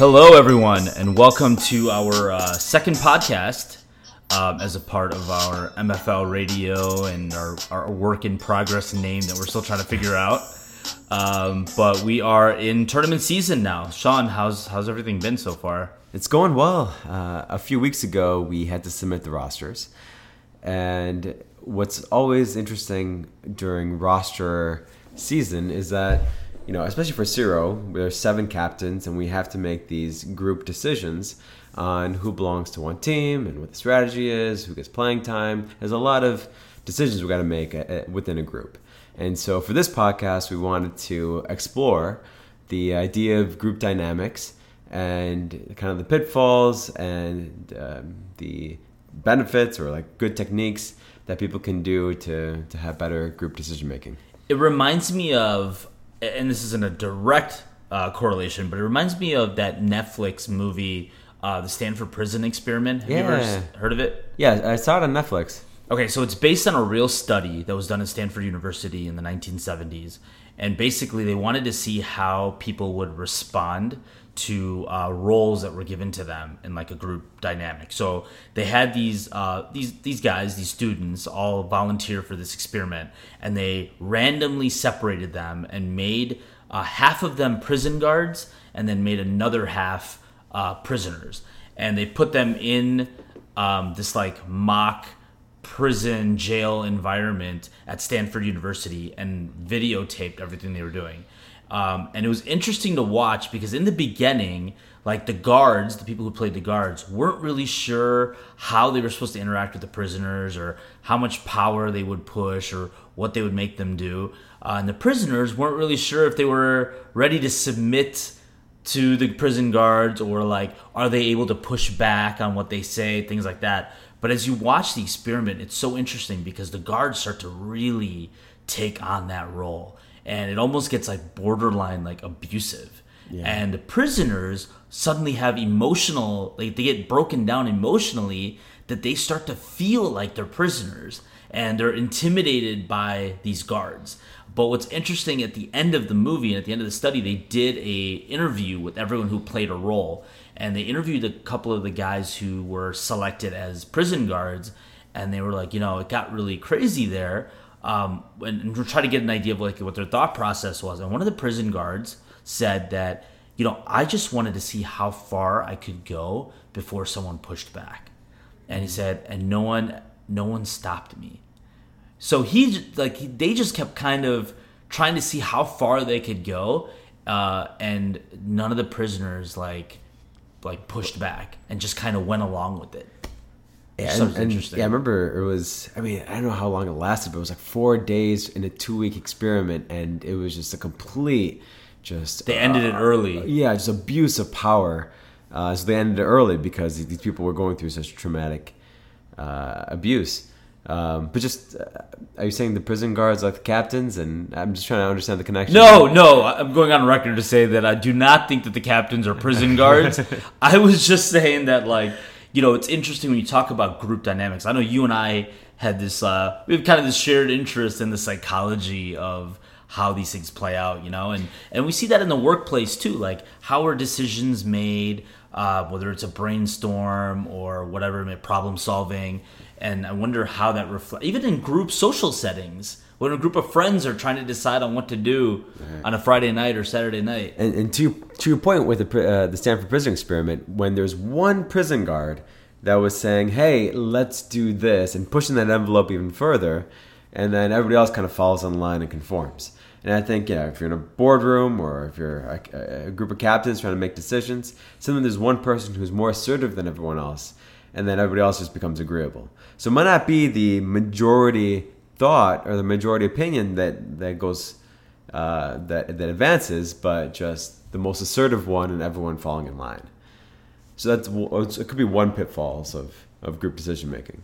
Hello, everyone, and welcome to our uh, second podcast um, as a part of our MFL radio and our, our work in progress name that we're still trying to figure out. Um, but we are in tournament season now. Sean, how's how's everything been so far? It's going well. Uh, a few weeks ago, we had to submit the rosters. And what's always interesting during roster season is that, you know, especially for Zero, there's seven captains, and we have to make these group decisions on who belongs to one team and what the strategy is, who gets playing time. There's a lot of decisions we got to make uh, uh, within a group. And so for this podcast, we wanted to explore the idea of group dynamics and kind of the pitfalls and um, the benefits or like good techniques that people can do to, to have better group decision making. It reminds me of, and this isn't a direct uh, correlation, but it reminds me of that Netflix movie, uh, The Stanford Prison Experiment. Have you Yeah. ever heard of it? Yeah, I saw it on Netflix. Okay, so it's based on a real study that was done at Stanford University in the 1970s. And basically, they wanted to see how people would respond to uh, roles that were given to them in like a group dynamic. So they had these uh, these these guys, these students, all volunteer for this experiment, and they randomly separated them and made uh, half of them prison guards, and then made another half uh, prisoners, and they put them in um, this like mock prison jail environment at Stanford University and videotaped everything they were doing. Um, and it was interesting to watch because in the beginning, like the guards, the people who played the guards, weren't really sure how they were supposed to interact with the prisoners or how much power they would push or what they would make them do. Uh, and the prisoners weren't really sure if they were ready to submit to the prison guards or like are they able to push back on what they say things like that but as you watch the experiment it's so interesting because the guards start to really take on that role. And it almost gets like borderline like abusive. And the prisoners suddenly have emotional like they get broken down emotionally that they start to feel like they're prisoners and they're intimidated by these guards. But what's interesting at the end of the movie and at the end of the study, they did a interview with everyone who played a role, and they interviewed a couple of the guys who were selected as prison guards, and they were like, you know, it got really crazy there, um, and, trying to get an idea of like what their thought process was. And one of the prison guards said that, you know, I just wanted to see how far I could go before someone pushed back, and he said, and no one, no one stopped me. So he like they just kept kind of trying to see how far they could go, uh, and none of the prisoners like like pushed back and just kind of went along with it. Yeah, and, and- interesting. yeah, I remember it was. I mean, I don't know how long it lasted, but it was like four days in a two-week experiment, and it was just a complete, just They ended it uh, early. Yeah, just abuse of power. Uh, so they ended it early because these people were going through such traumatic uh, abuse. Um, but just, uh, are you saying the prison guards are the captains? And I'm just trying to understand the connection. No, no, I'm going on record to say that I do not think that the captains are prison guards. I was just saying that, like, you know, it's interesting when you talk about group dynamics. I know you and I had this, uh, we have kind of this shared interest in the psychology of how these things play out, you know, and and we see that in the workplace too. Like, how are decisions made? Uh, whether it's a brainstorm or whatever, problem solving, and I wonder how that reflects even in group social settings when a group of friends are trying to decide on what to do on a Friday night or Saturday night. And, and to to your point with the uh, the Stanford prison experiment, when there's one prison guard that was saying, "Hey, let's do this," and pushing that envelope even further, and then everybody else kind of falls in line and conforms. And I think, yeah, if you're in a boardroom or if you're a, a group of captains trying to make decisions, sometimes there's one person who's more assertive than everyone else, and then everybody else just becomes agreeable. So it might not be the majority thought or the majority opinion that that goes uh, that that advances, but just the most assertive one and everyone falling in line. So that's it could be one pitfalls of, of group decision making.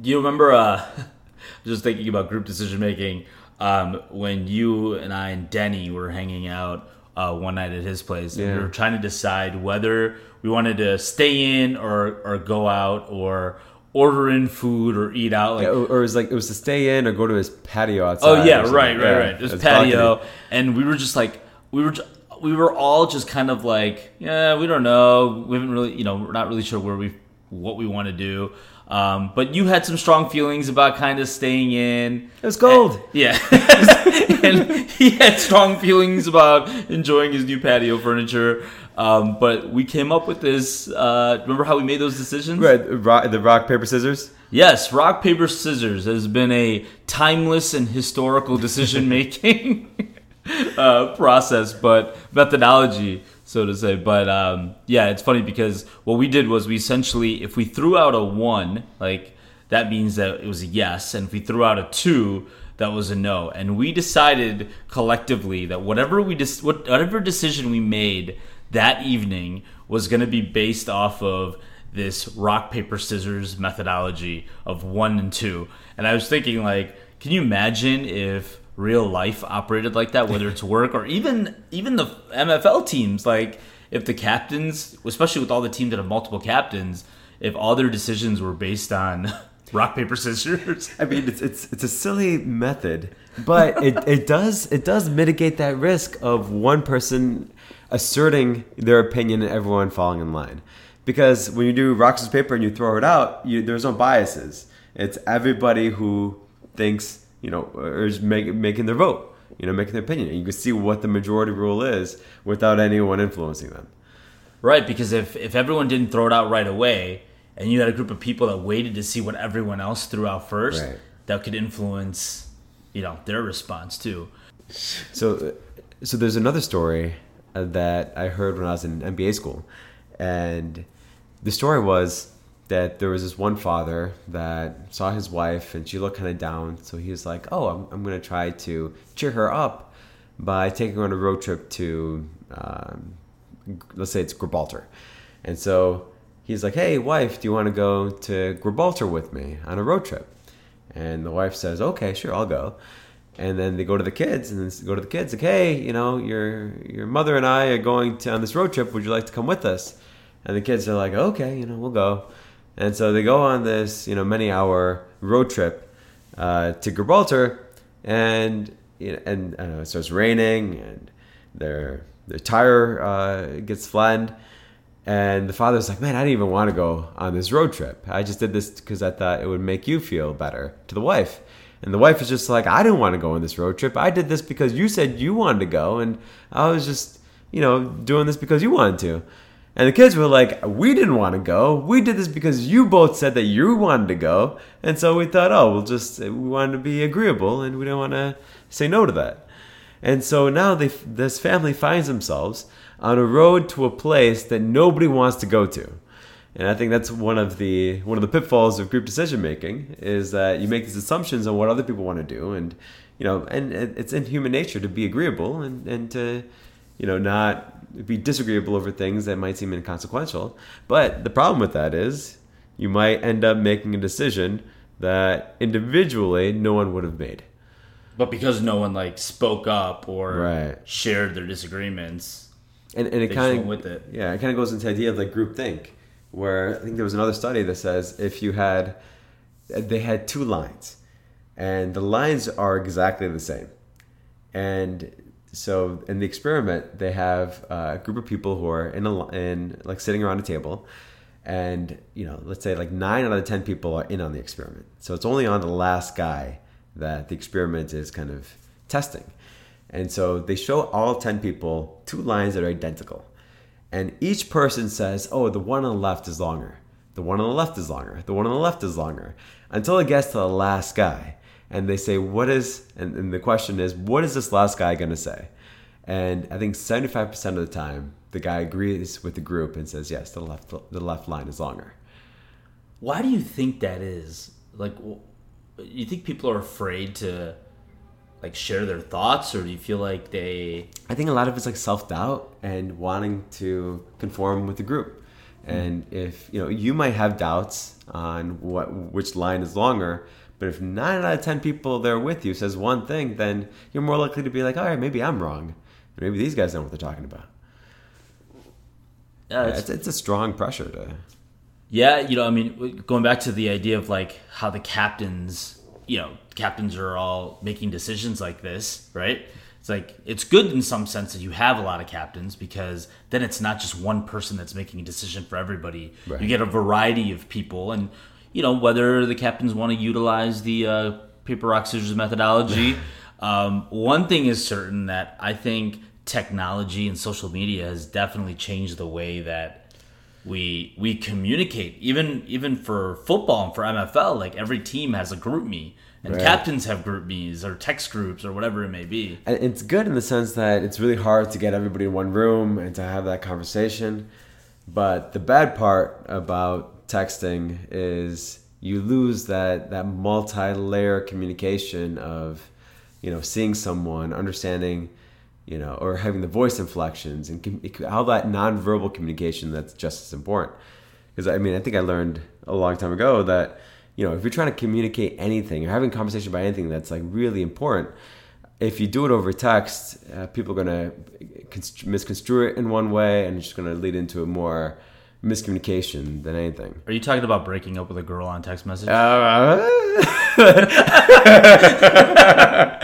Do you remember? Uh, just thinking about group decision making um, when you and I and Denny were hanging out uh, one night at his place, and we were trying to decide whether we wanted to stay in or or go out or order in food or eat out. Like, Yeah, or, it was like it was to stay in or go to his patio outside. Oh yeah, right, right, Yeah, right. His patio, balcony. and we were just like we were. we were all just kind of like, yeah, we don't know. We haven't really, you know, we're not really sure where we what we want to do. Um, but you had some strong feelings about kind of staying in. It was cold. And- yeah. and he had strong feelings about enjoying his new patio furniture. Um, but we came up with this. Uh, remember how we made those decisions? Right, rock, the rock paper scissors. Yes, rock, paper, scissors has been a timeless and historical decision making uh, process, but methodology, so to say. But um, yeah, it's funny because what we did was we essentially, if we threw out a one, like that means that it was a yes, and if we threw out a two, that was a no. And we decided collectively that whatever we dis- whatever decision we made that evening was going to be based off of this rock paper scissors methodology of one and two and i was thinking like can you imagine if real life operated like that whether it's work or even even the mfl teams like if the captains especially with all the teams that have multiple captains if all their decisions were based on rock paper scissors I mean, it's it's it's a silly method, but it, it does it does mitigate that risk of one person asserting their opinion and everyone falling in line. Because when you do rock scissors paper and you throw it out, you, there's no biases. It's everybody who thinks you know or is make, making their vote, you know, making their opinion. And you can see what the majority rule is without anyone influencing them. Right, because if if everyone didn't throw it out right away, and you had a group of people that waited to see what everyone else threw out first, Right. that could influence, you know, their response too. So, so there's another story uh, that I heard when I was in MBA school, and the story was that there was this one father that saw his wife and she looked kind of down, so he was like, "Oh, I'm, I'm going to try to cheer her up by taking her on a road trip to, um, let's say it's Gibraltar," and so he's like, "Hey, wife, do you want to go to Gibraltar with me on a road trip?" And the wife says, "Okay, sure, I'll go." And then they go to the kids, and then go to the kids like, "Hey, you know, your your mother and I are going to, on this road trip. Would you like to come with us?" And the kids are like, "Okay, you know, we'll go." And so they go on this, you know, many hour road trip uh, to Gibraltar, and you know, and it starts raining, and their their tire uh, gets flattened, and the father's like, "Man, I didn't even want to go on this road trip. I just did this because I thought it would make you feel better." To the wife, and the wife is just like, "I didn't want to go on this road trip. I did this because you said you wanted to go, and I was just, you know, doing this because you wanted to." And the kids were like, "We didn't want to go. We did this because you both said that you wanted to go, and so we thought, oh, we'll just uh, we wanted to be agreeable, and we didn't want to say no to that." And so now they, this family finds themselves on a road to a place that nobody wants to go to. And I think that's one of the one of the pitfalls of group decision making is that you make these assumptions on what other people want to do, and you know, and it's in human nature to be agreeable and and to you know not be disagreeable over things that might seem inconsequential. But the problem with that is you might end up making a decision that individually no one would have made. But because no one like spoke up or Right. shared their disagreements, and, and it kind of with it. Yeah, it kind of goes into the idea of like groupthink, where I think there was another study that says if you had, they had two lines, and the lines are exactly the same, and so in the experiment they have a group of people who are in a in like sitting around a table, and you know let's say like nine out of ten people are in on the experiment, so it's only on the last guy that the experiment is kind of testing. And so they show all 10 people two lines that are identical. And each person says, oh, the one on the left is longer. The one on the left is longer. The one on the left is longer. Until it gets to the last guy. And they say, what is, and, and the question is, what is this last guy going to say? And I think 75% of the time, the guy agrees with the group and says, yes, the left, the left line is longer. why do you think that is? Like, you think people are afraid to like share their thoughts, or do you feel like they? I think a lot of it's like self doubt and wanting to conform with the group. And if you know, you might have doubts on what which line is longer, but if nine out of ten people there with you says one thing, then you're more likely to be like, all right, maybe I'm wrong. Maybe these guys know what they're talking about. Yeah, Yeah, it's- it's, it's a strong pressure to. Yeah, you know, I mean, going back to the idea of like how the captains, you know, captains are all making decisions like this, right? it's like it's good in some sense that you have a lot of captains because then it's not just one person that's making a decision for everybody. Right. You get a variety of people, and you know whether the captains want to utilize the uh, paper rock scissors methodology. um, one thing is certain that I think technology and social media has definitely changed the way that we we communicate even even for football and for MFL like every team has a GroupMe and Right. captains have GroupMe's or text groups or whatever it may be And it's good in the sense that it's really hard to get everybody in one room and to have that conversation. But the bad part about texting is you lose that that multi-layer communication of, you know, seeing someone, understanding, you know, or having the voice inflections and all that nonverbal communication that's just as important. Because I mean, I think I learned a long time ago that you know if you're trying to communicate anything, you're having a conversation about anything that's like really important. If you do it over text, uh, people are gonna misconstrue it in one way, and it's just gonna lead into a more miscommunication than anything. are you talking about breaking up with a girl on text message Uh,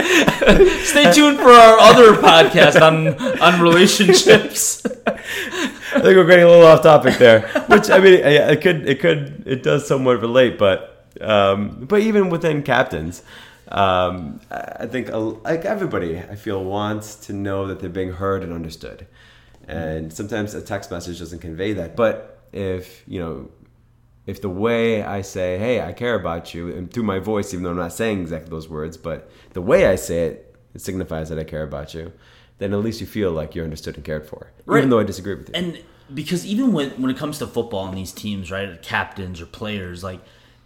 stay tuned for our other podcast on on relationships I think we're getting a little off topic there. Which I mean, it could, it could, it does somewhat relate, but, um, but even within captains, um, I I think like everybody, I feel wants to know that they're being heard and understood, and sometimes a text message doesn't convey that. But if you know, if the way I say, "Hey, I care about you," and through my voice, even though I'm not saying exactly those words, but the way I say it, it signifies that I care about you. Then at least you feel like you're understood and cared for, Right. even though I disagree with you. and because even when when it comes to football and these teams, right, captains or players, like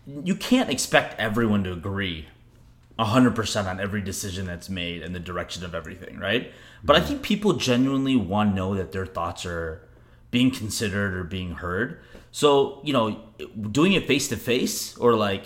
you can't expect everyone to agree 100% on every decision that's made and the direction of everything, right? But I think people genuinely want to know that their thoughts are being considered or being heard. So, you know, doing it face to face or like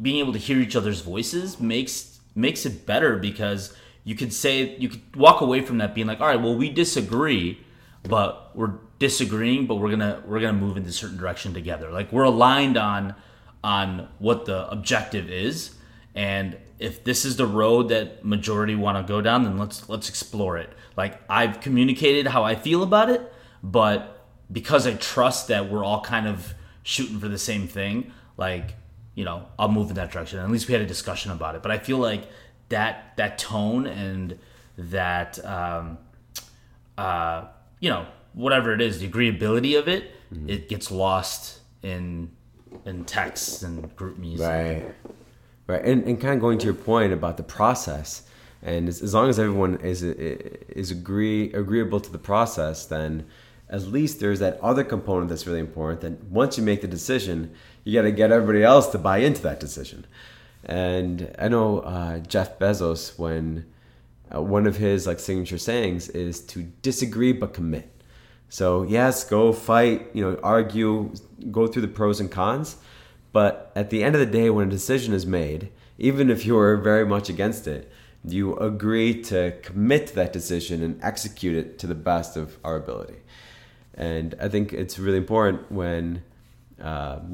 being able to hear each other's voices makes makes it better because you could say you could walk away from that being like, "All right, well, we disagree, but we're disagreeing, but we're going to we're going to move in a certain direction together. Like we're aligned on on what the objective is and if this is the road that majority want to go down then let's let's explore it. Like i've communicated how i feel about it but because i trust that we're all kind of shooting for the same thing like you know i'll move in that direction. At least we had a discussion about it. But i feel like that that tone and that um uh you know whatever it is the agreeability of it it gets lost in in texts and group music. Right. Right. And, and kind of going to your point about the process, and as, as long as everyone is is agree agreeable to the process, then at least there's that other component that's really important. That once you make the decision, you got to get everybody else to buy into that decision. And I know uh, Jeff Bezos, when uh, one of his like signature sayings is to disagree but commit. So yes, go fight, you know, argue, go through the pros and cons. But at the end of the day, when a decision is made, even if you're very much against it, you agree to commit to that decision and execute it to the best of our ability. And I think it's really important when, um,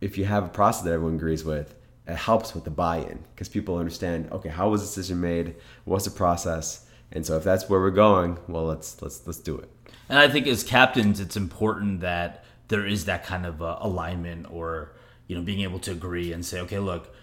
if you have a process that everyone agrees with, it helps with the buy-in because people understand. Okay, how was the decision made? What's the process? And so if that's where we're going, well, let's let's let's do it. And I think as captains, it's important that there is that kind of uh, alignment or, you know, being able to agree and say, okay, look,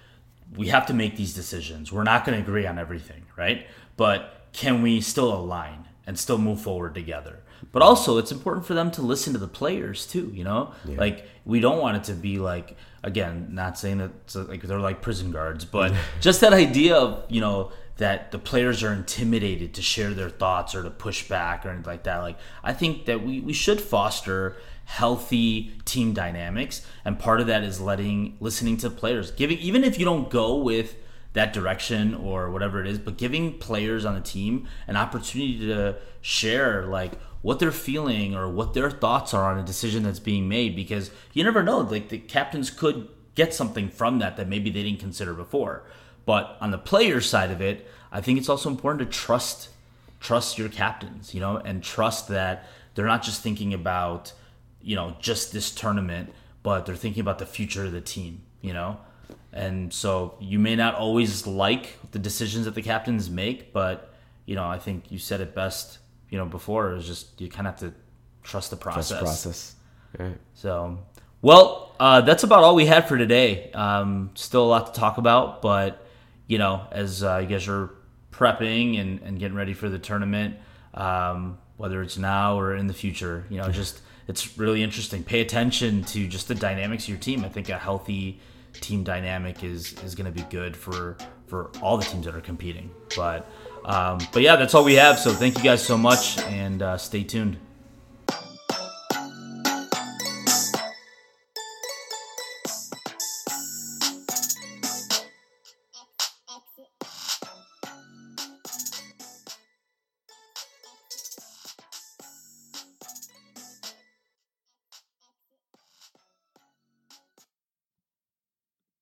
we have to make these decisions. We're not going to agree on everything, right? But can we still align and still move forward together? But also, it's important for them to listen to the players too, you know? Like, we don't want it to be like, again, not saying that it's like they're like prison guards, but just that idea of, you know, that the players are intimidated to share their thoughts or to push back or anything like that. Like I think that we, we should foster healthy team dynamics and part of that is letting listening to players giving even if you don't go with that direction or whatever it is but giving players on the team an opportunity to share like what they're feeling or what their thoughts are on a decision that's being made because you never know like the captains could get something from that that maybe they didn't consider before. But on the player side of it, I think it's also important to trust trust your captains, you know, and trust that they're not just thinking about, you know, just this tournament, but they're thinking about the future of the team, you know? And so you may not always like the decisions that the captains make, but you know, I think you said it best. You know, before it was just you kind of have to trust the process. Trust the process. Right. So, well, uh, that's about all we had for today. Um, still a lot to talk about, but you know, as uh, you guys are prepping and, and getting ready for the tournament, um, whether it's now or in the future, you know, just it's really interesting. Pay attention to just the dynamics of your team. I think a healthy team dynamic is is going to be good for for all the teams that are competing. But um, but yeah, that's all we have. So thank you guys so much, and uh, stay tuned.